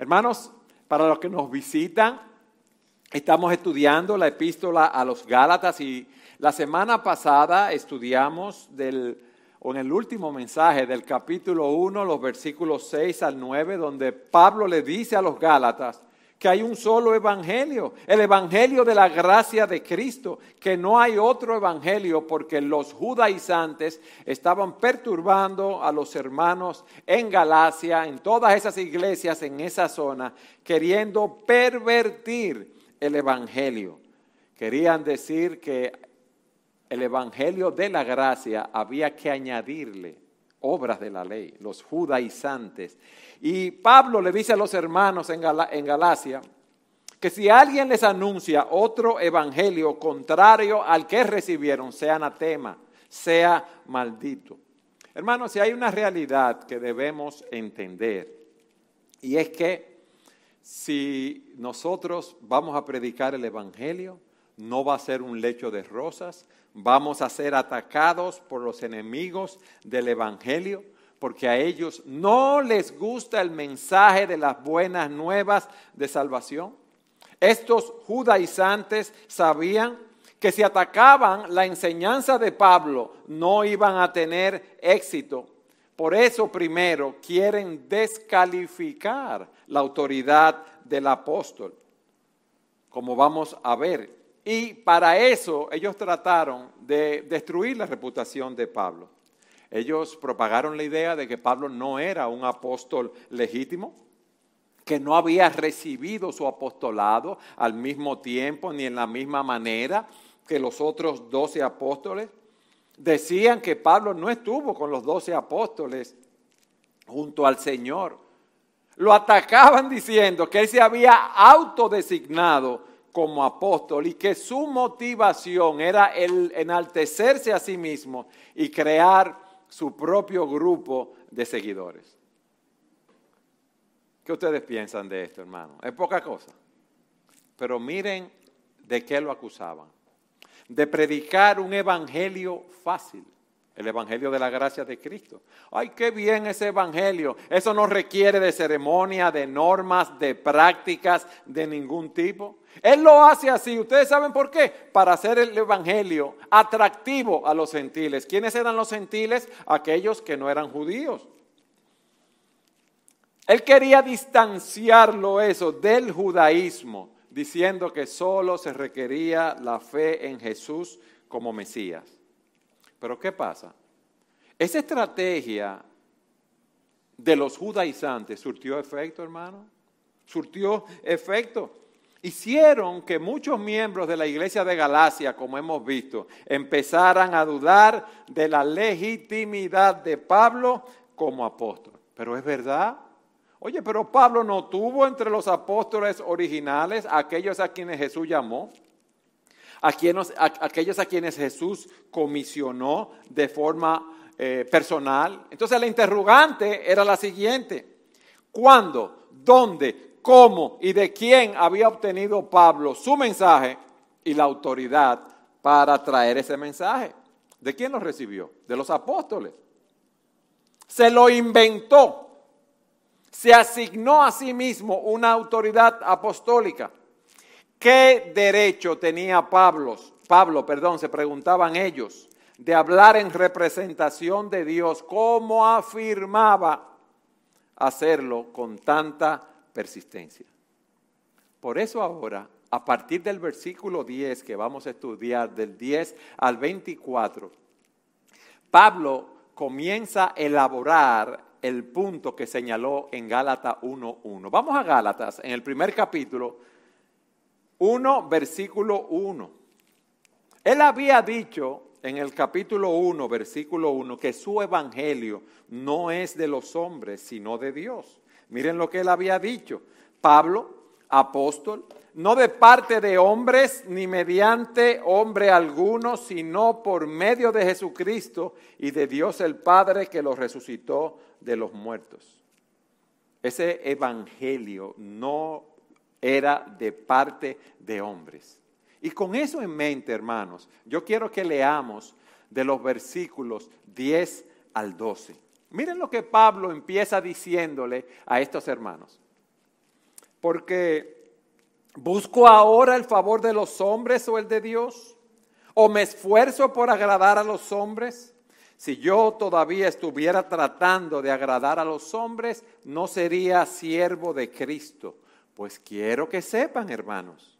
Hermanos, para los que nos visitan, estamos estudiando la epístola a los Gálatas y la semana pasada estudiamos del, en el último mensaje del capítulo 1, los versículos 6 al 9, donde Pablo le dice a los Gálatas, que hay un solo evangelio, el evangelio de la gracia de Cristo, que no hay otro evangelio porque los judaizantes estaban perturbando a los hermanos en Galacia, en todas esas iglesias en esa zona, queriendo pervertir el evangelio. Querían decir que el evangelio de la gracia había que añadirle obras de la ley, los judaizantes. Y Pablo le dice a los hermanos en, Galacia que si alguien les anuncia otro evangelio contrario al que recibieron, sea anatema, sea maldito. Hermanos, si hay una realidad que debemos entender, y es que si nosotros vamos a predicar el evangelio, no va a ser un lecho de rosas, vamos a ser atacados por los enemigos del evangelio, porque a ellos no les gusta el mensaje de las buenas nuevas de salvación. Estos judaizantes sabían que si atacaban la enseñanza de Pablo no iban a tener éxito. Por eso primero quieren descalificar la autoridad del apóstol, como vamos a ver. Y para eso ellos trataron de destruir la reputación de Pablo. Ellos propagaron la idea de que Pablo no era un apóstol legítimo, que no había recibido su apostolado al mismo tiempo ni en la misma manera que los otros doce apóstoles. Decían que Pablo no estuvo con los doce apóstoles junto al Señor. Lo atacaban diciendo que él se había autodesignado como apóstol y que su motivación era el enaltecerse a sí mismo y crear su propio grupo de seguidores. ¿Qué ustedes piensan de esto, hermano? Es poca cosa. Pero miren de qué lo acusaban. De predicar un evangelio fácil, el evangelio de la gracia de Cristo. Ay, qué bien ese evangelio. Eso no requiere de ceremonia, de normas, de prácticas de ningún tipo. Él lo hace así. ¿Ustedes saben por qué? Para hacer el Evangelio atractivo a los gentiles. ¿Quiénes eran los gentiles? Aquellos que no eran judíos. Él quería distanciarlo eso del judaísmo, diciendo que solo se requería la fe en Jesús como Mesías. Pero ¿qué pasa? Esa estrategia de los judaizantes surtió efecto, hermano. Surtió efecto hicieron que muchos miembros de la iglesia de Galacia, como hemos visto, empezaran a dudar de la legitimidad de Pablo como apóstol. Pero es verdad. Oye, pero Pablo no tuvo entre los apóstoles originales aquellos a quienes Jesús llamó, a aquellos a quienes Jesús comisionó de forma eh, personal. Entonces la interrogante era la siguiente. ¿Cuándo? ¿Dónde? cómo y de quién había obtenido Pablo su mensaje y la autoridad para traer ese mensaje. ¿De quién lo recibió? De los apóstoles. Se lo inventó. Se asignó a sí mismo una autoridad apostólica. ¿Qué derecho tenía Pablo? Pablo, perdón, se preguntaban ellos, de hablar en representación de Dios, ¿cómo afirmaba hacerlo con tanta persistencia. Por eso ahora, a partir del versículo 10 que vamos a estudiar, del 10 al 24, Pablo comienza a elaborar el punto que señaló en Gálatas 1.1. Vamos a Gálatas, en el primer capítulo, 1, versículo 1. Él había dicho en el capítulo 1, versículo 1, que su evangelio no es de los hombres, sino de Dios. Miren lo que él había dicho. Pablo, apóstol, no de parte de hombres ni mediante hombre alguno, sino por medio de Jesucristo y de Dios el Padre que lo resucitó de los muertos. Ese evangelio no era de parte de hombres. Y con eso en mente, hermanos, yo quiero que leamos de los versículos 10 al 12. Miren lo que Pablo empieza diciéndole a estos hermanos. Porque busco ahora el favor de los hombres o el de Dios. ¿O me esfuerzo por agradar a los hombres? Si yo todavía estuviera tratando de agradar a los hombres, no sería siervo de Cristo. Pues quiero que sepan, hermanos,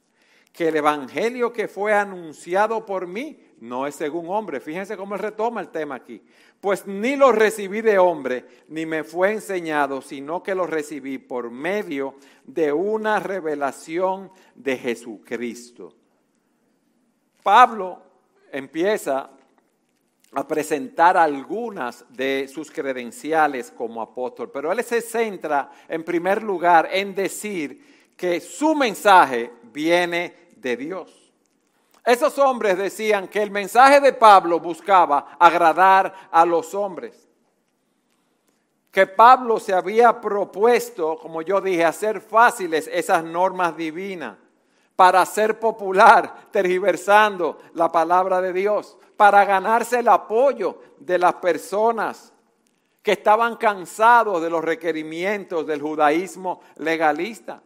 que el Evangelio que fue anunciado por mí no es según hombre. Fíjense cómo él retoma el tema aquí. Pues ni lo recibí de hombre, ni me fue enseñado, sino que lo recibí por medio de una revelación de Jesucristo. Pablo empieza a presentar algunas de sus credenciales como apóstol, pero él se centra en primer lugar en decir que su mensaje viene de Dios. Esos hombres decían que el mensaje de Pablo buscaba agradar a los hombres. Que Pablo se había propuesto, como yo dije, hacer fáciles esas normas divinas para hacer popular, tergiversando la palabra de Dios, para ganarse el apoyo de las personas que estaban cansados de los requerimientos del judaísmo legalista.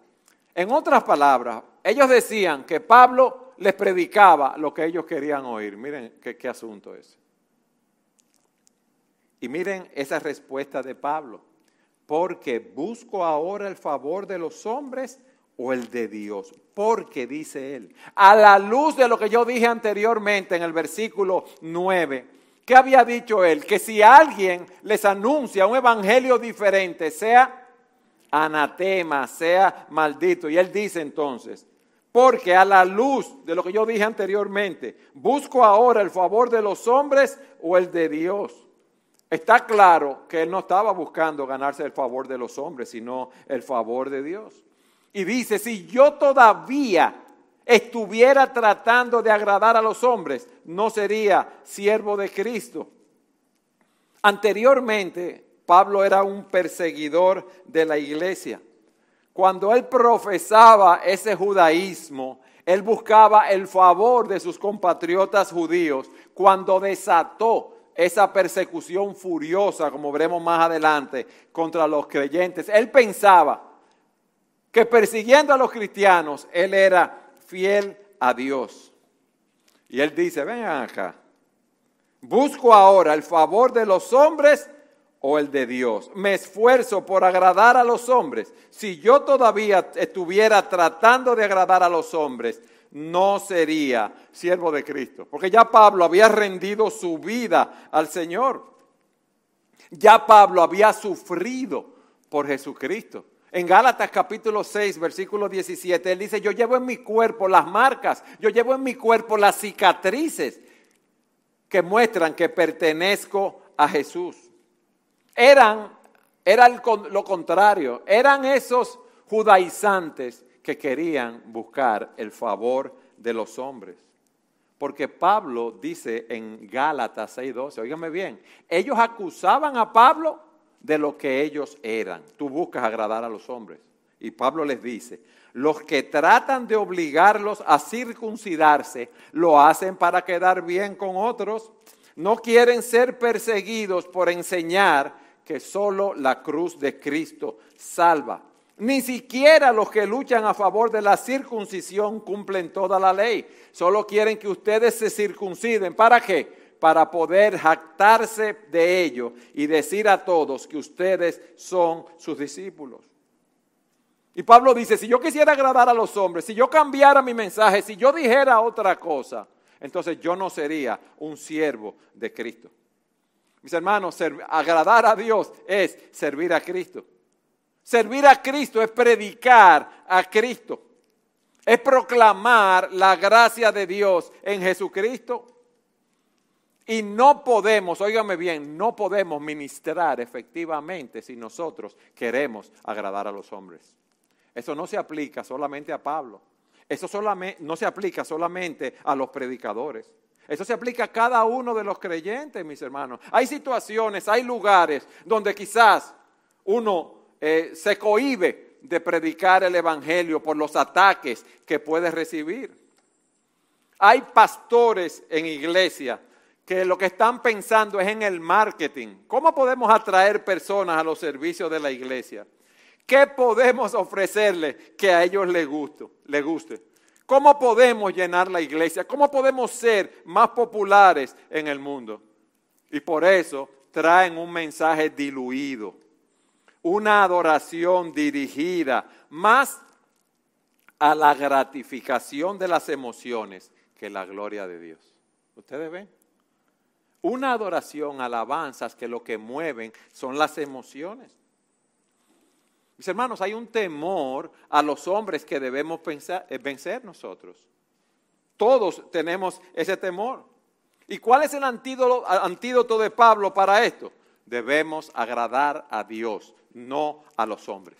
En otras palabras, ellos decían que Pablo les predicaba lo que ellos querían oír. Miren qué, asunto es. Y miren esa respuesta de Pablo. Porque busco ahora el favor de los hombres o el de Dios. Porque dice él, a la luz de lo que yo dije anteriormente en el versículo 9, ¿qué había dicho él? Que si alguien les anuncia un evangelio diferente, sea anatema, sea maldito. Y él dice entonces, porque a la luz de lo que yo dije anteriormente, busco ahora el favor de los hombres o el de Dios. Está claro que él no estaba buscando ganarse el favor de los hombres, sino el favor de Dios. Y dice, si yo todavía estuviera tratando de agradar a los hombres, no sería siervo de Cristo. Anteriormente, Pablo era un perseguidor de la iglesia. Cuando él profesaba ese judaísmo, él buscaba el favor de sus compatriotas judíos cuando desató esa persecución furiosa, como veremos más adelante, contra los creyentes. Él pensaba que persiguiendo a los cristianos, él era fiel a Dios. Y él dice, vengan acá, busco ahora el favor de los hombres o el de Dios. Me esfuerzo por agradar a los hombres. Si yo todavía estuviera tratando de agradar a los hombres, no sería siervo de Cristo. Porque ya Pablo había rendido su vida al Señor. Ya Pablo había sufrido por Jesucristo. En Gálatas capítulo 6, versículo 17, él dice, yo llevo en mi cuerpo las marcas, yo llevo en mi cuerpo las cicatrices que muestran que pertenezco a Jesús eran, era lo contrario, eran esos judaizantes que querían buscar el favor de los hombres. Porque Pablo dice en Gálatas 6:12, óigame bien, ellos acusaban a Pablo de lo que ellos eran. Tú buscas agradar a los hombres. Y Pablo les dice, los que tratan de obligarlos a circuncidarse lo hacen para quedar bien con otros. No quieren ser perseguidos por enseñar que solo la cruz de Cristo salva. Ni siquiera los que luchan a favor de la circuncisión cumplen toda la ley. Solo quieren que ustedes se circunciden. ¿Para qué? Para poder jactarse de ello y decir a todos que ustedes son sus discípulos. Y Pablo dice, si yo quisiera agradar a los hombres, si yo cambiara mi mensaje, si yo dijera otra cosa, entonces yo no sería un siervo de Cristo. Mis hermanos, agradar a Dios es servir a Cristo. Servir a Cristo es predicar a Cristo. Es proclamar la gracia de Dios en Jesucristo. Y no podemos, óigame bien, no podemos ministrar efectivamente si nosotros queremos agradar a los hombres. Eso no se aplica solamente a Pablo. Eso solamente, no se aplica solamente a los predicadores. Eso se aplica a cada uno de los creyentes, mis hermanos. Hay situaciones, hay lugares donde quizás uno eh, se cohíbe de predicar el Evangelio por los ataques que puede recibir. Hay pastores en iglesia que lo que están pensando es en el marketing. ¿Cómo podemos atraer personas a los servicios de la iglesia? ¿Qué podemos ofrecerle que a ellos les guste? Les guste? ¿Cómo podemos llenar la iglesia? ¿Cómo podemos ser más populares en el mundo? Y por eso traen un mensaje diluido, una adoración dirigida más a la gratificación de las emociones que la gloria de Dios. ¿Ustedes ven? Una adoración, alabanzas que lo que mueven son las emociones. Mis hermanos, hay un temor a los hombres que debemos eh, vencer nosotros. Todos tenemos ese temor. ¿Y cuál es el antídoto de Pablo para esto? Debemos agradar a Dios, no a los hombres.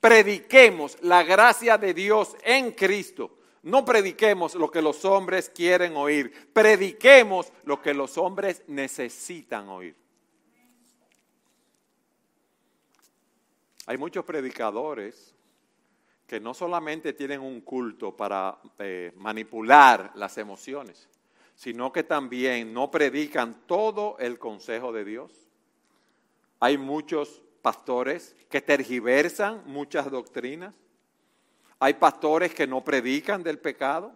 Prediquemos la gracia de Dios en Cristo. No prediquemos lo que los hombres quieren oír. Prediquemos lo que los hombres necesitan oír. Hay muchos predicadores que no solamente tienen un culto para eh, manipular las emociones, sino que también no predican todo el consejo de Dios. Hay muchos pastores que tergiversan muchas doctrinas. Hay pastores que no predican del pecado.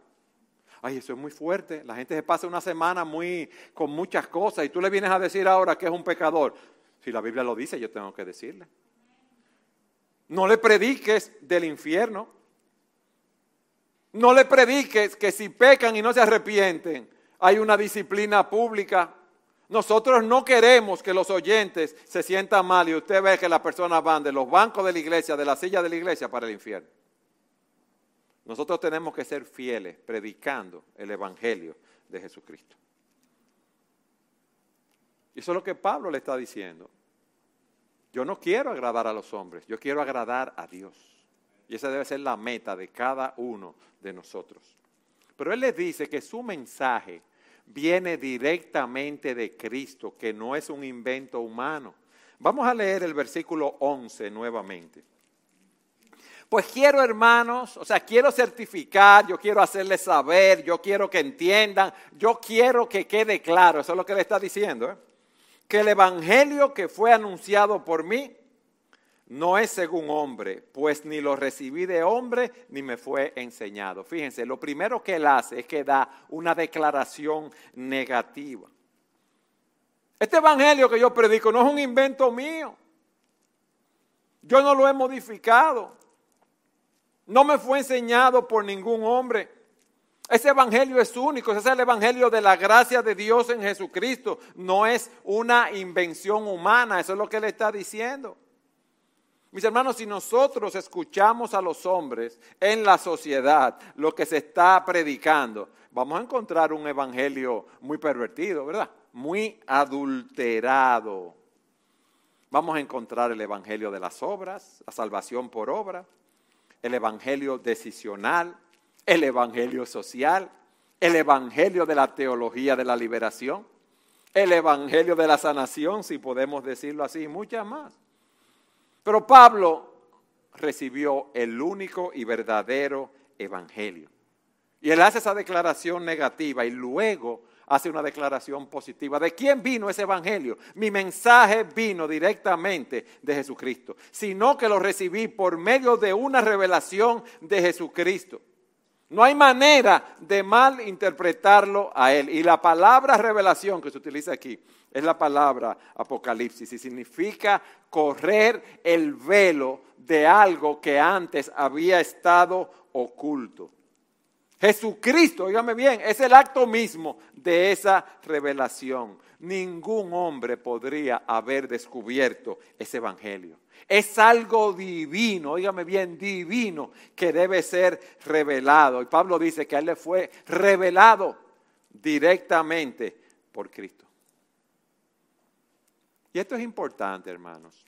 Ay, eso es muy fuerte. La gente se pasa una semana muy con muchas cosas y tú le vienes a decir ahora que es un pecador. Si la Biblia lo dice, yo tengo que decirle. No le prediques del infierno. No le prediques que si pecan y no se arrepienten, hay una disciplina pública. Nosotros no queremos que los oyentes se sientan mal y usted ve que las personas van de los bancos de la iglesia, de la silla de la iglesia para el infierno. Nosotros tenemos que ser fieles predicando el Evangelio de Jesucristo. Y eso es lo que Pablo le está diciendo. Yo no quiero agradar a los hombres, yo quiero agradar a Dios. Y esa debe ser la meta de cada uno de nosotros. Pero Él les dice que su mensaje viene directamente de Cristo, que no es un invento humano. Vamos a leer el versículo 11 nuevamente. Pues quiero, hermanos, o sea, quiero certificar, yo quiero hacerles saber, yo quiero que entiendan, yo quiero que quede claro, eso es lo que le está diciendo. ¿eh? que el Evangelio que fue anunciado por mí no es según hombre, pues ni lo recibí de hombre ni me fue enseñado. Fíjense, lo primero que él hace es que da una declaración negativa. Este Evangelio que yo predico no es un invento mío. Yo no lo he modificado. No me fue enseñado por ningún hombre. Ese evangelio es único, ese es el evangelio de la gracia de Dios en Jesucristo. No es una invención humana, eso es lo que él está diciendo. Mis hermanos, si nosotros escuchamos a los hombres en la sociedad lo que se está predicando, vamos a encontrar un evangelio muy pervertido, ¿verdad? Muy adulterado. Vamos a encontrar el evangelio de las obras, la salvación por obra, el evangelio decisional, el Evangelio social, el Evangelio de la teología de la liberación, el Evangelio de la sanación, si podemos decirlo así, y muchas más. Pero Pablo recibió el único y verdadero Evangelio. Y él hace esa declaración negativa y luego hace una declaración positiva. ¿De quién vino ese evangelio? Mi mensaje vino directamente de Jesucristo, sino que lo recibí por medio de una revelación de Jesucristo. No hay manera de mal interpretarlo a él. Y la palabra revelación que se utiliza aquí es la palabra apocalipsis y significa correr el velo de algo que antes había estado oculto. Jesucristo, dígame bien, es el acto mismo de esa revelación. Ningún hombre podría haber descubierto ese evangelio. Es algo divino, dígame bien, divino, que debe ser revelado. Y Pablo dice que a él le fue revelado directamente por Cristo. Y esto es importante, hermanos,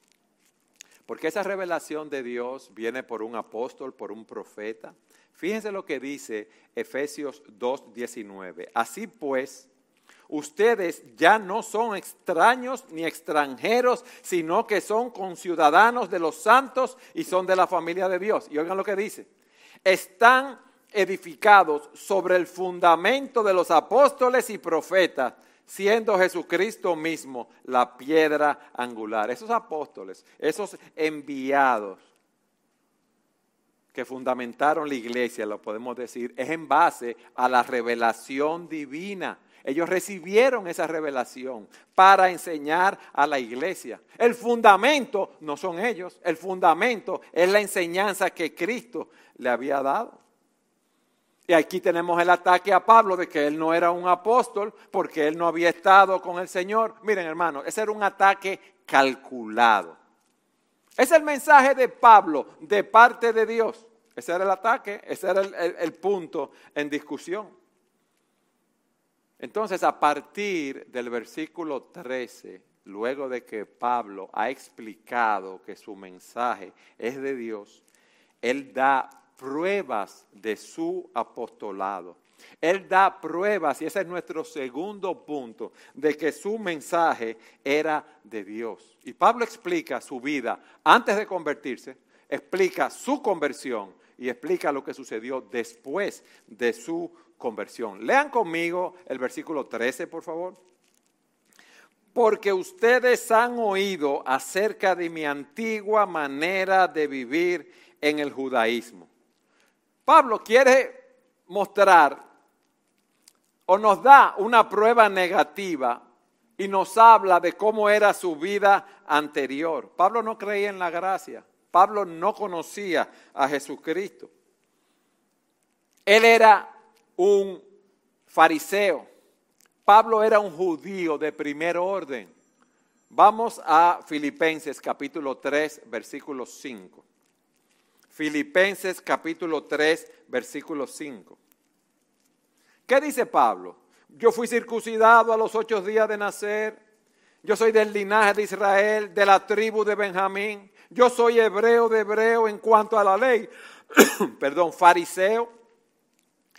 porque esa revelación de Dios viene por un apóstol, por un profeta. Fíjense lo que dice Efesios 2.19. Así pues, ustedes ya no son extraños ni extranjeros, sino que son conciudadanos de los santos y son de la familia de Dios. Y oigan lo que dice. Están edificados sobre el fundamento de los apóstoles y profetas, siendo Jesucristo mismo la piedra angular. Esos apóstoles, esos enviados, que fundamentaron la iglesia, lo podemos decir, es en base a la revelación divina. Ellos recibieron esa revelación para enseñar a la iglesia. El fundamento no son ellos, el fundamento es la enseñanza que Cristo le había dado. Y aquí tenemos el ataque a Pablo de que él no era un apóstol porque él no había estado con el Señor. Miren hermano, ese era un ataque calculado. Es el mensaje de Pablo de parte de Dios. Ese era el ataque, ese era el, punto en discusión. Entonces, a partir del versículo 13, luego de que Pablo ha explicado que su mensaje es de Dios, él da pruebas de su apostolado. Él da pruebas, y ese es nuestro segundo punto, de que su mensaje era de Dios. Y Pablo explica su vida antes de convertirse, explica su conversión y explica lo que sucedió después de su conversión. Lean conmigo el versículo 13, por favor. Porque ustedes han oído acerca de mi antigua manera de vivir en el judaísmo. Pablo quiere mostrar o nos da una prueba negativa y nos habla de cómo era su vida anterior. Pablo no creía en la gracia. Pablo no conocía a Jesucristo. Él era un fariseo. Pablo era un judío de primer orden. Vamos a Filipenses capítulo 3, versículo 5. Filipenses capítulo 3, versículo 5. ¿Qué dice Pablo? Yo fui circuncidado a los ocho días de nacer. Yo soy del linaje de Israel, de la tribu de Benjamín. Yo soy hebreo de hebreo en cuanto a la ley. Perdón, fariseo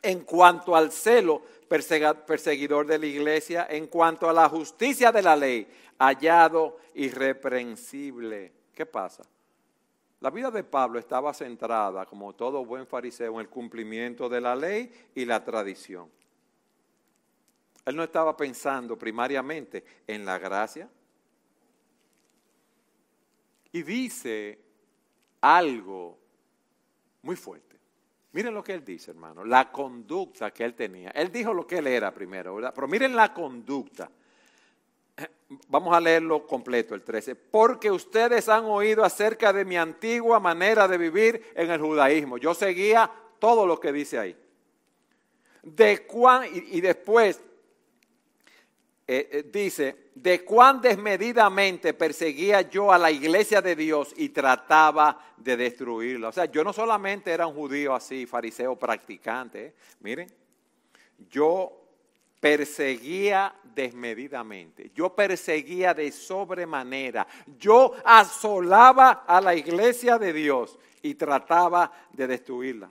en cuanto al celo, perseguidor de la iglesia, en cuanto a la justicia de la ley, hallado irreprensible. ¿Qué pasa? La vida de Pablo estaba centrada, como todo buen fariseo, en el cumplimiento de la ley y la tradición. Él no estaba pensando primariamente en la gracia. Y dice algo muy fuerte. Miren lo que él dice, hermano, la conducta que él tenía. Él dijo lo que él era primero, ¿verdad? Pero miren la conducta. Vamos a leerlo completo, el 13. Porque ustedes han oído acerca de mi antigua manera de vivir en el judaísmo. Yo seguía todo lo que dice ahí. De cuán, y después eh, eh, dice, de cuán desmedidamente perseguía yo a la iglesia de Dios y trataba de destruirla. O sea, yo no solamente era un judío así, fariseo practicante, ¿eh? miren, yo perseguía desmedidamente, yo perseguía de sobremanera, yo asolaba a la iglesia de Dios y trataba de destruirla.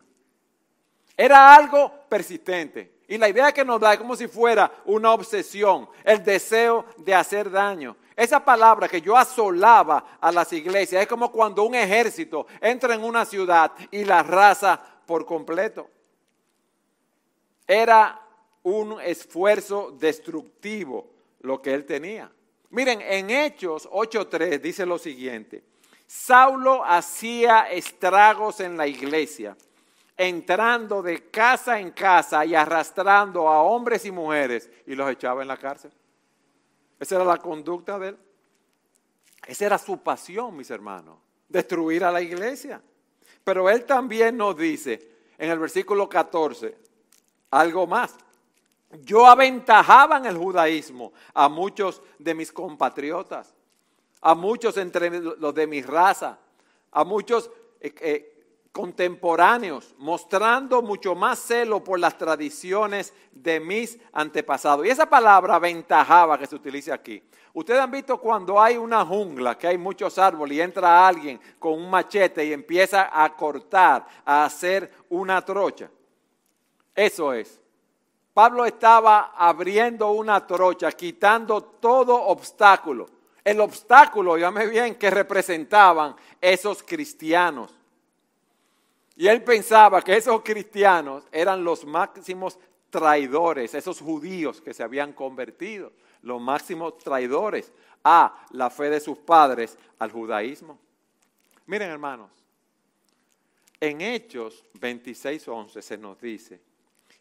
Era algo persistente. Y la idea que nos da es como si fuera una obsesión, el deseo de hacer daño. Esa palabra que yo asolaba a las iglesias es como cuando un ejército entra en una ciudad y la raza por completo. Era un esfuerzo destructivo lo que él tenía. Miren, en Hechos 8.3 dice lo siguiente, Saulo hacía estragos en la iglesia entrando de casa en casa y arrastrando a hombres y mujeres y los echaba en la cárcel. Esa era la conducta de él. Esa era su pasión, mis hermanos, destruir a la iglesia. Pero él también nos dice en el versículo 14 algo más. Yo aventajaba en el judaísmo a muchos de mis compatriotas, a muchos entre los de mi raza, a muchos eh, eh, contemporáneos, mostrando mucho más celo por las tradiciones de mis antepasados. Y esa palabra aventajaba que se utiliza aquí. Ustedes han visto cuando hay una jungla, que hay muchos árboles y entra alguien con un machete y empieza a cortar, a hacer una trocha. Eso es. Pablo estaba abriendo una trocha, quitando todo obstáculo. El obstáculo, llame bien, que representaban esos cristianos. Y él pensaba que esos cristianos eran los máximos traidores, esos judíos que se habían convertido, los máximos traidores a la fe de sus padres, al judaísmo. Miren hermanos, En Hechos 26:11 se nos dice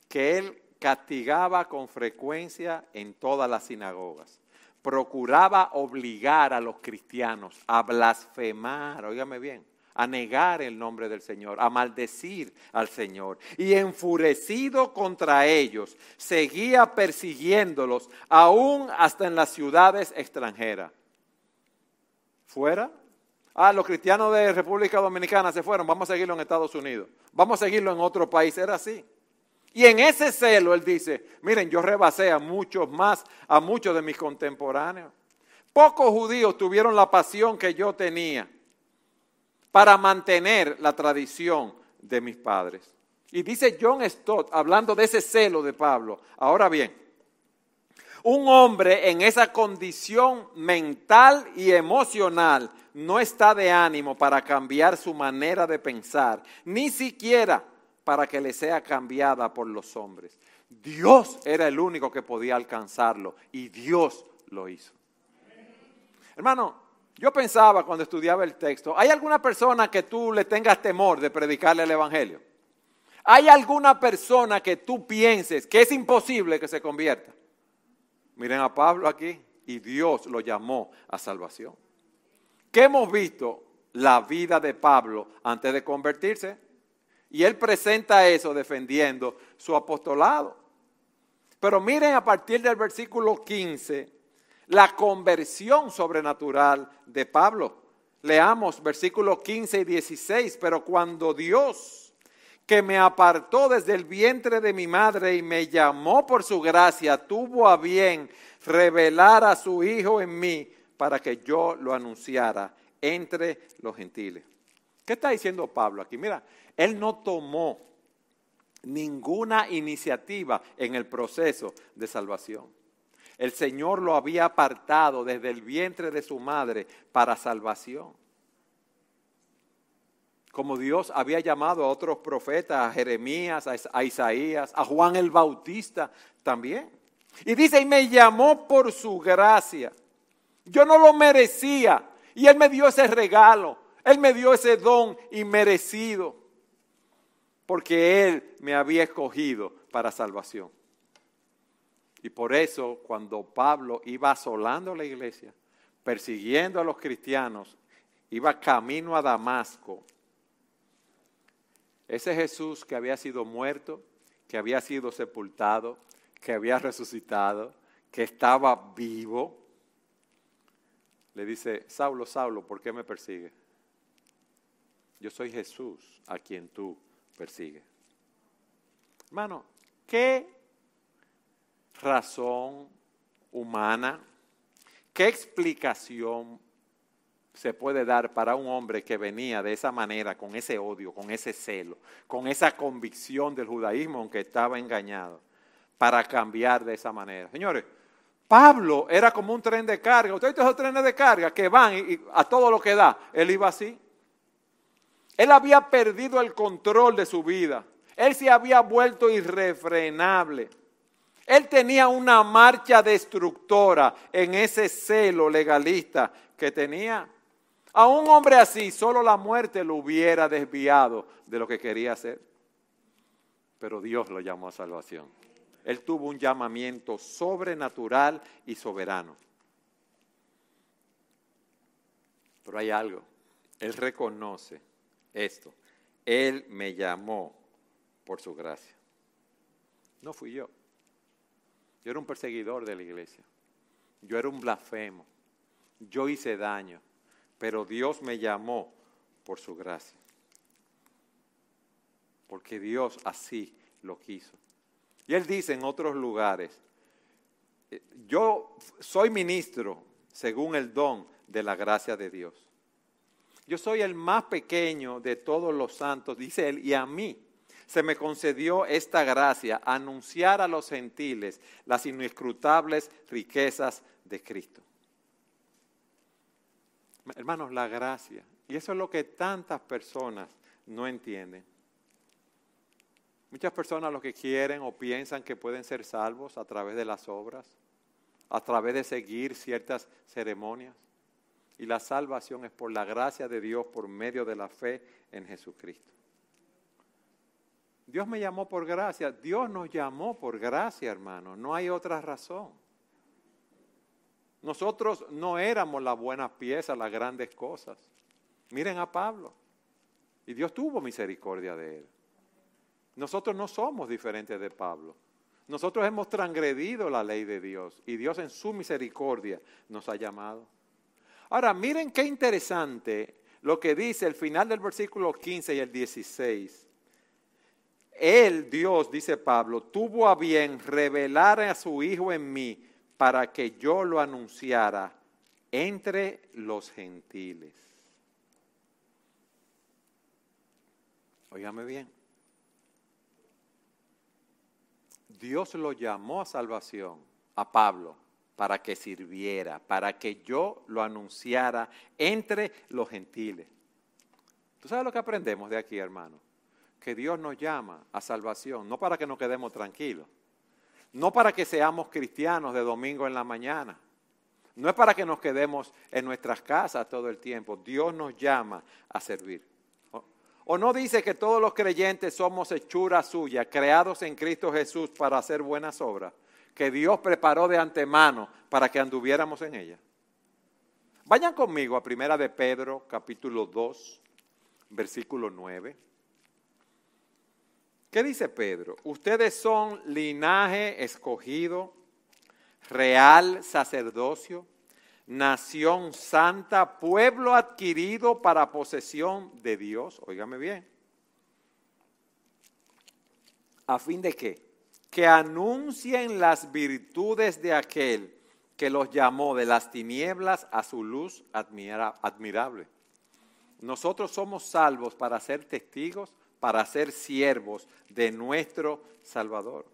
que él castigaba con frecuencia en todas las sinagogas. Procuraba obligar a los cristianos a blasfemar, óigame bien, a negar el nombre del Señor, a maldecir al Señor. Y enfurecido contra ellos, seguía persiguiéndolos aún hasta en las ciudades extranjeras. ¿Fuera? Ah, los cristianos de República Dominicana se fueron, vamos a seguirlo en Estados Unidos, vamos a seguirlo en otro país, era así. Y en ese celo él dice, miren, yo rebasé a muchos más, a muchos de mis contemporáneos. Pocos judíos tuvieron la pasión que yo tenía para mantener la tradición de mis padres. Y dice John Stott, hablando de ese celo de Pablo, ahora bien, un hombre en esa condición mental y emocional no está de ánimo para cambiar su manera de pensar, ni siquiera para que le sea cambiada por los hombres. Dios era el único que podía alcanzarlo y Dios lo hizo. Hermano, yo pensaba cuando estudiaba el texto, ¿hay alguna persona que tú le tengas temor de predicarle el Evangelio? ¿Hay alguna persona que tú pienses que es imposible que se convierta? Miren a Pablo aquí y Dios lo llamó a salvación. ¿Qué hemos visto? La vida de Pablo antes de convertirse. Y él presenta eso defendiendo su apostolado. Pero miren a partir del versículo 15 la conversión sobrenatural de Pablo. Leamos versículos 15 y 16. Pero cuando Dios, que me apartó desde el vientre de mi madre y me llamó por su gracia, tuvo a bien revelar a su Hijo en mí para que yo lo anunciara entre los gentiles. ¿Qué está diciendo Pablo aquí? Mira, él no tomó ninguna iniciativa en el proceso de salvación. El Señor lo había apartado desde el vientre de su madre para salvación. Como Dios había llamado a otros profetas, a Jeremías, a Isaías, a Juan el Bautista también. Y dice, y me llamó por su gracia. Yo no lo merecía. Y Él me dio ese regalo. Él me dio ese don inmerecido porque Él me había escogido para salvación. Y por eso cuando Pablo iba asolando la iglesia, persiguiendo a los cristianos, iba camino a Damasco, ese Jesús que había sido muerto, que había sido sepultado, que había resucitado, que estaba vivo, le dice, Saulo, Saulo, ¿por qué me persigue? Yo soy Jesús a quien tú persigue. Hermano, ¿qué razón humana, qué explicación se puede dar para un hombre que venía de esa manera, con ese odio, con ese celo, con esa convicción del judaísmo, aunque estaba engañado, para cambiar de esa manera? Señores, Pablo era como un tren de carga. Ustedes esos trenes de carga que van a todo lo que da. Él iba así. Él había perdido el control de su vida. Él se había vuelto irrefrenable. Él tenía una marcha destructora en ese celo legalista que tenía. A un hombre así, solo la muerte lo hubiera desviado de lo que quería hacer. Pero Dios lo llamó a salvación. Él tuvo un llamamiento sobrenatural y soberano. Pero hay algo. Él reconoce esto. Él me llamó por su gracia. No fui yo. Yo era un perseguidor de la iglesia. Yo era un blasfemo. Yo hice daño. Pero Dios me llamó por su gracia. Porque Dios así lo quiso. Y Él dice en otros lugares, eh, yo soy ministro según el don de la gracia de Dios. Yo soy el más pequeño de todos los santos, dice él, y a mí se me concedió esta gracia, anunciar a los gentiles las inescrutables riquezas de Cristo. Hermanos, la gracia. Y eso es lo que tantas personas no entienden. Muchas personas lo que quieren o piensan que pueden ser salvos a través de las obras, a través de seguir ciertas ceremonias. Y la salvación es por la gracia de Dios por medio de la fe en Jesucristo. Dios me llamó por gracia. Dios nos llamó por gracia, hermano. No hay otra razón. Nosotros no éramos las buenas piezas, las grandes cosas. Miren a Pablo. Y Dios tuvo misericordia de él. Nosotros no somos diferentes de Pablo. Nosotros hemos transgredido la ley de Dios y Dios en su misericordia nos ha llamado. Ahora, miren qué interesante lo que dice el final del versículo 15 y el 16. Él, Dios, dice Pablo, tuvo a bien revelar a su Hijo en mí para que yo lo anunciara entre los gentiles. Óigame bien. Dios lo llamó a salvación a Pablo para que sirviera, para que yo lo anunciara entre los gentiles. ¿Tú sabes lo que aprendemos de aquí, hermano? Que Dios nos llama a salvación, no para que nos quedemos tranquilos, no para que seamos cristianos de domingo en la mañana, no es para que nos quedemos en nuestras casas todo el tiempo, Dios nos llama a servir. ¿O no dice que todos los creyentes somos hechura suya, creados en Cristo Jesús para hacer buenas obras, que Dios preparó de antemano para que anduviéramos en ellas? Vayan conmigo a Primera de Pedro, capítulo 2, versículo 9. ¿Qué dice Pedro? Ustedes son linaje escogido, real sacerdocio, nación santa, pueblo adquirido para posesión de Dios, óigame bien, a fin de que, que anuncien las virtudes de aquel que los llamó de las tinieblas a su luz admirable. Nosotros somos salvos para ser testigos, para ser siervos de nuestro Salvador.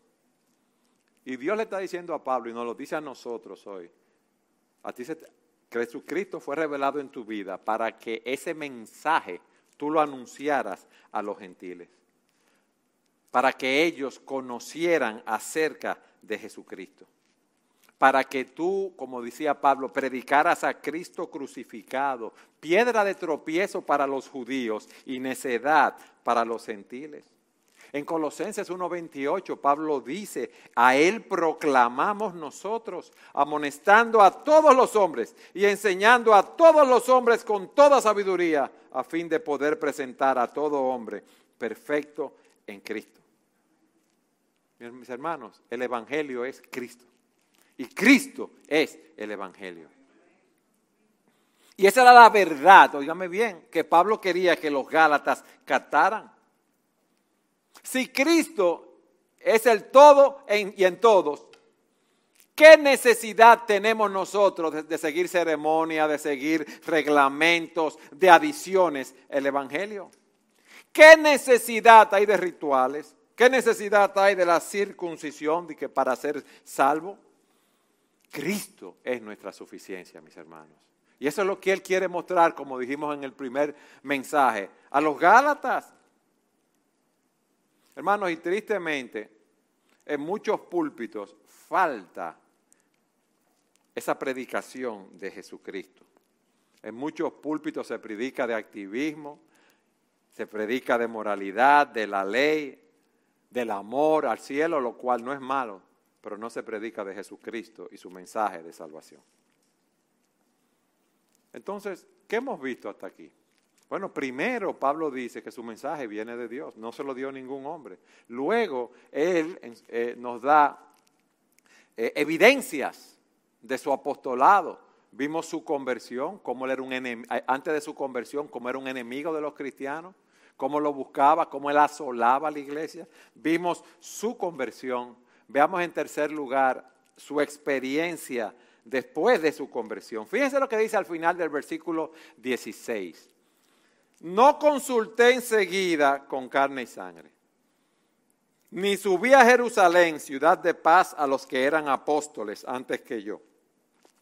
Y Dios le está diciendo a Pablo, y nos lo dice a nosotros hoy, a ti se Jesucristo fue revelado en tu vida para que ese mensaje tú lo anunciaras a los gentiles, para que ellos conocieran acerca de Jesucristo, para que tú, como decía Pablo, predicaras a Cristo crucificado, piedra de tropiezo para los judíos y necedad para los gentiles. En Colosenses 1.28 Pablo dice, a Él proclamamos nosotros, amonestando a todos los hombres y enseñando a todos los hombres con toda sabiduría, a fin de poder presentar a todo hombre perfecto en Cristo. Mis hermanos, el Evangelio es Cristo. Y Cristo es el Evangelio. Y esa era la verdad, oígame bien, que Pablo quería que los Gálatas captaran. Si Cristo es el todo y en todos, ¿qué necesidad tenemos nosotros de, seguir ceremonia, de seguir reglamentos, de adiciones el Evangelio? ¿Qué necesidad hay de rituales? ¿Qué necesidad hay de la circuncisión que para ser salvo? Cristo es nuestra suficiencia, mis hermanos. Y eso es lo que Él quiere mostrar, como dijimos en el primer mensaje, a los Gálatas. Hermanos, y tristemente, en muchos púlpitos falta esa predicación de Jesucristo. En muchos púlpitos se predica de activismo, se predica de moralidad, de la ley, del amor al cielo, lo cual no es malo, pero no se predica de Jesucristo y su mensaje de salvación. Entonces, ¿qué hemos visto hasta aquí? Bueno, primero Pablo dice que su mensaje viene de Dios, no se lo dio ningún hombre. Luego Él eh, nos da eh, evidencias de su apostolado. Vimos su conversión, cómo era un eh, antes de su conversión, cómo era un enemigo de los cristianos, cómo lo buscaba, cómo él asolaba a la iglesia. Vimos su conversión. Veamos en tercer lugar su experiencia después de su conversión. Fíjense lo que dice al final del versículo 16. No consulté enseguida con carne y sangre, ni subí a Jerusalén, ciudad de paz, a los que eran apóstoles antes que yo,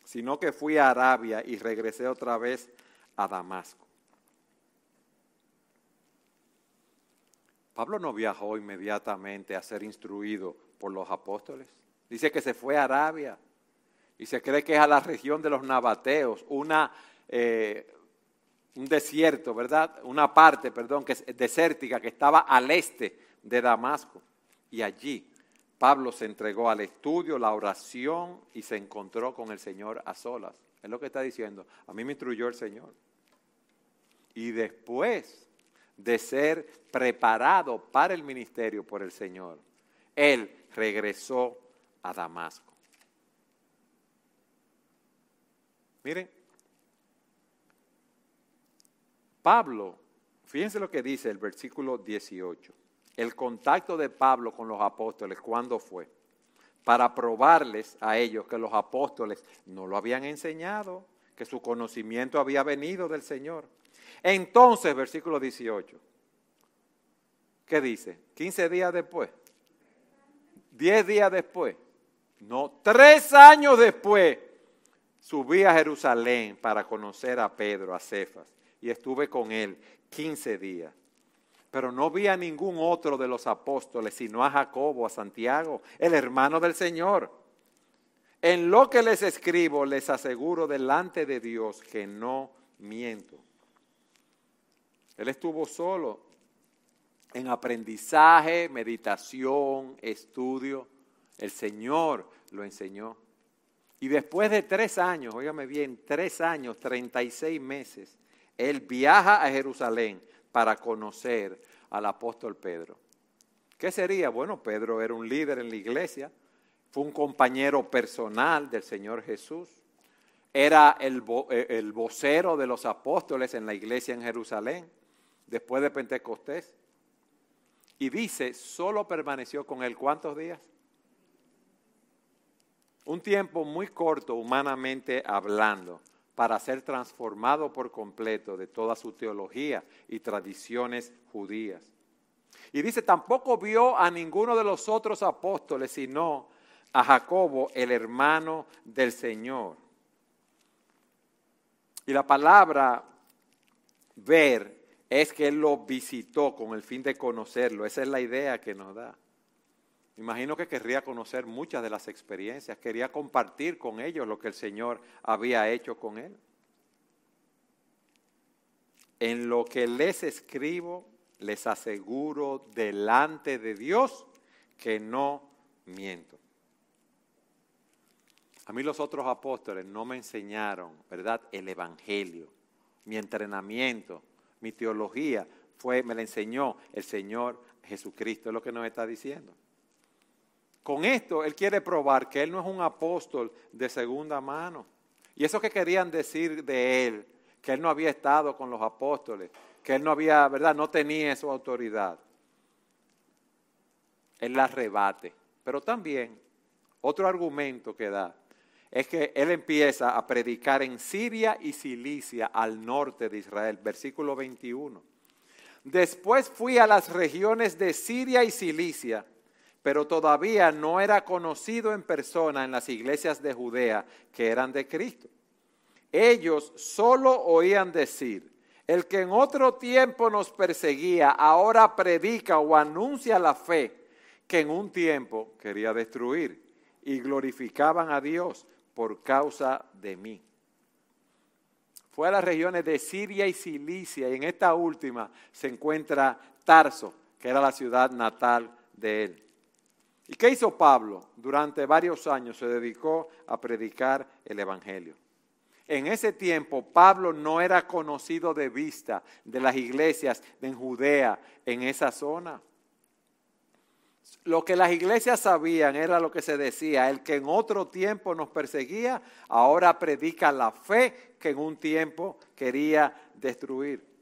sino que fui a Arabia y regresé otra vez a Damasco. Pablo no viajó inmediatamente a ser instruido por los apóstoles. Dice que se fue a Arabia y se cree que es a la región de los nabateos, una eh, un desierto, ¿verdad? Una parte, perdón, que es desértica, que estaba al este de Damasco. Y allí Pablo se entregó al estudio, la oración y se encontró con el Señor a solas. Es lo que está diciendo. A mí me instruyó el Señor. Y después de ser preparado para el ministerio por el Señor, él regresó a Damasco. Miren, Pablo, fíjense lo que dice el versículo 18. El contacto de Pablo con los apóstoles, ¿cuándo fue? Para probarles a ellos que los apóstoles no lo habían enseñado, que su conocimiento había venido del Señor. Entonces, versículo 18, ¿qué dice? 15 días después, 10 días después, no, tres años después, subí a Jerusalén para conocer a Pedro, a Cefas, y estuve con él 15 días. Pero no vi a ningún otro de los apóstoles, sino a Jacobo, a Santiago, el hermano del Señor. En lo que les escribo, les aseguro delante de Dios que no miento. Él estuvo solo en aprendizaje, meditación, estudio. El Señor lo enseñó. Y después de tres años, óigame bien, tres años, 36 meses, él viaja a Jerusalén para conocer al apóstol Pedro. ¿Qué sería? Bueno, Pedro era un líder en la iglesia, fue un compañero personal del Señor Jesús, era el, eh, el vocero de los apóstoles en la iglesia en Jerusalén después de Pentecostés. Y dice, solo permaneció con él cuántos días? Un tiempo muy corto humanamente hablando para ser transformado por completo de toda su teología y tradiciones judías. Y dice, tampoco vio a ninguno de los otros apóstoles, sino a Jacobo, el hermano del Señor. Y la palabra ver es que Él lo visitó con el fin de conocerlo. Esa es la idea que nos da. Imagino que querría conocer muchas de las experiencias, quería compartir con ellos lo que el Señor había hecho con Él. En lo que les escribo, les aseguro delante de Dios que no miento. A mí los otros apóstoles no me enseñaron, ¿verdad?, el Evangelio, mi entrenamiento mi teología fue, me la enseñó el Señor Jesucristo, es lo que nos está diciendo. Con esto Él quiere probar que Él no es un apóstol de segunda mano. Y eso que querían decir de Él, que Él no había estado con los apóstoles, que Él no había, ¿verdad? No tenía su autoridad. Él la rebate. Pero también, otro argumento que da, es que él empieza a predicar en Siria y Cilicia al norte de Israel, versículo 21. Después fui a las regiones de Siria y Cilicia, pero todavía no era conocido en persona en las iglesias de Judea que eran de Cristo. Ellos solo oían decir, el que en otro tiempo nos perseguía, ahora predica o anuncia la fe que en un tiempo quería destruir y glorificaban a Dios por causa de mí. Fue a las regiones de Siria y Cilicia y en esta última se encuentra Tarso, que era la ciudad natal de él. ¿Y qué hizo Pablo? Durante varios años se dedicó a predicar el Evangelio. En ese tiempo Pablo no era conocido de vista de las iglesias en Judea, en esa zona. Lo que las iglesias sabían era lo que se decía, el que en otro tiempo nos perseguía, ahora predica la fe que en un tiempo quería destruir.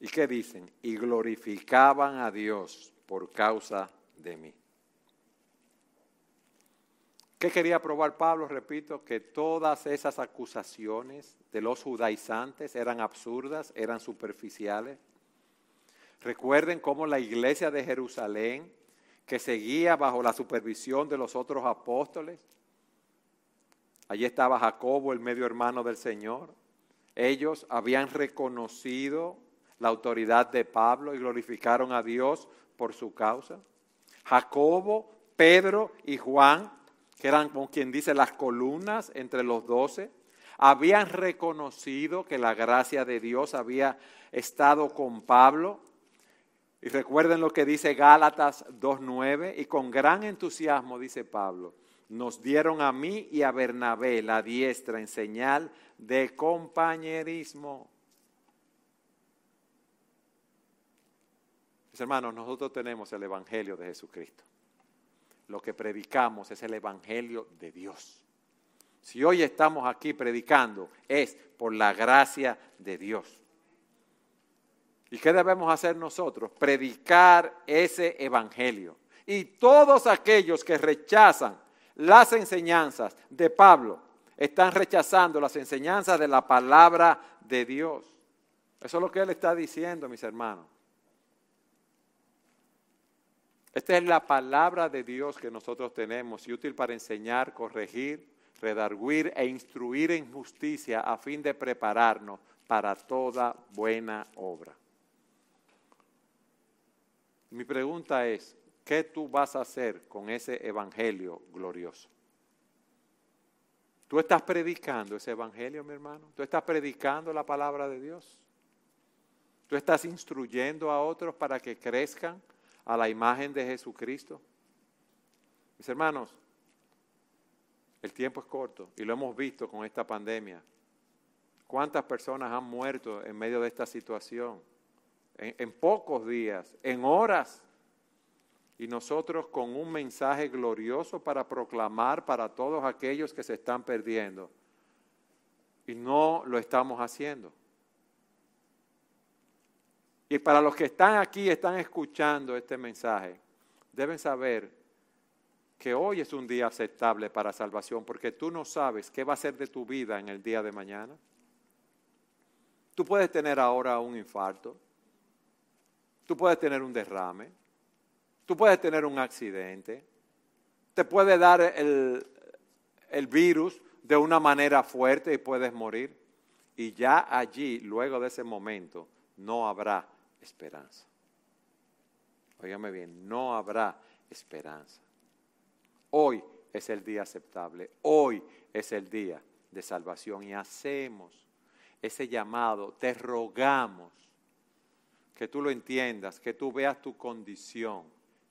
¿Y qué dicen? Y glorificaban a Dios por causa de mí. ¿Qué quería probar Pablo? Repito, que todas esas acusaciones de los judaizantes eran absurdas, eran superficiales. Recuerden cómo la iglesia de Jerusalén, que seguía bajo la supervisión de los otros apóstoles, allí estaba Jacobo, el medio hermano del Señor, ellos habían reconocido la autoridad de Pablo y glorificaron a Dios por su causa. Jacobo, Pedro y Juan que eran como quien dice las columnas entre los doce, habían reconocido que la gracia de Dios había estado con Pablo. Y recuerden lo que dice Gálatas 2.9, y con gran entusiasmo dice Pablo, nos dieron a mí y a Bernabé la diestra en señal de compañerismo. Mis hermanos, nosotros tenemos el Evangelio de Jesucristo. Lo que predicamos es el Evangelio de Dios. Si hoy estamos aquí predicando es por la gracia de Dios. ¿Y qué debemos hacer nosotros? Predicar ese Evangelio. Y todos aquellos que rechazan las enseñanzas de Pablo están rechazando las enseñanzas de la palabra de Dios. Eso es lo que él está diciendo, mis hermanos. Esta es la palabra de Dios que nosotros tenemos y útil para enseñar, corregir, redarguir e instruir en justicia a fin de prepararnos para toda buena obra. Mi pregunta es, ¿qué tú vas a hacer con ese evangelio glorioso? ¿Tú estás predicando ese evangelio, mi hermano? ¿Tú estás predicando la palabra de Dios? ¿Tú estás instruyendo a otros para que crezcan a la imagen de Jesucristo? Mis hermanos, el tiempo es corto y lo hemos visto con esta pandemia. ¿Cuántas personas han muerto en medio de esta situación? En, pocos días, en horas. Y nosotros con un mensaje glorioso para proclamar para todos aquellos que se están perdiendo. Y no lo estamos haciendo. Y para los que están aquí, están escuchando este mensaje, deben saber que hoy es un día aceptable para salvación, porque tú no sabes qué va a ser de tu vida en el día de mañana. Tú puedes tener ahora un infarto, tú puedes tener un derrame, tú puedes tener un accidente, te puede dar el, el virus de una manera fuerte y puedes morir. Y ya allí, luego de ese momento, no habrá esperanza. Óigame bien, no habrá esperanza. Hoy es el día aceptable, hoy es el día de salvación y hacemos ese llamado, te rogamos que tú lo entiendas, que tú veas tu condición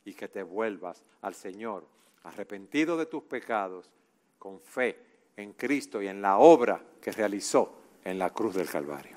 y que te vuelvas al Señor, arrepentido de tus pecados, con fe en Cristo y en la obra que realizó en la cruz del Calvario.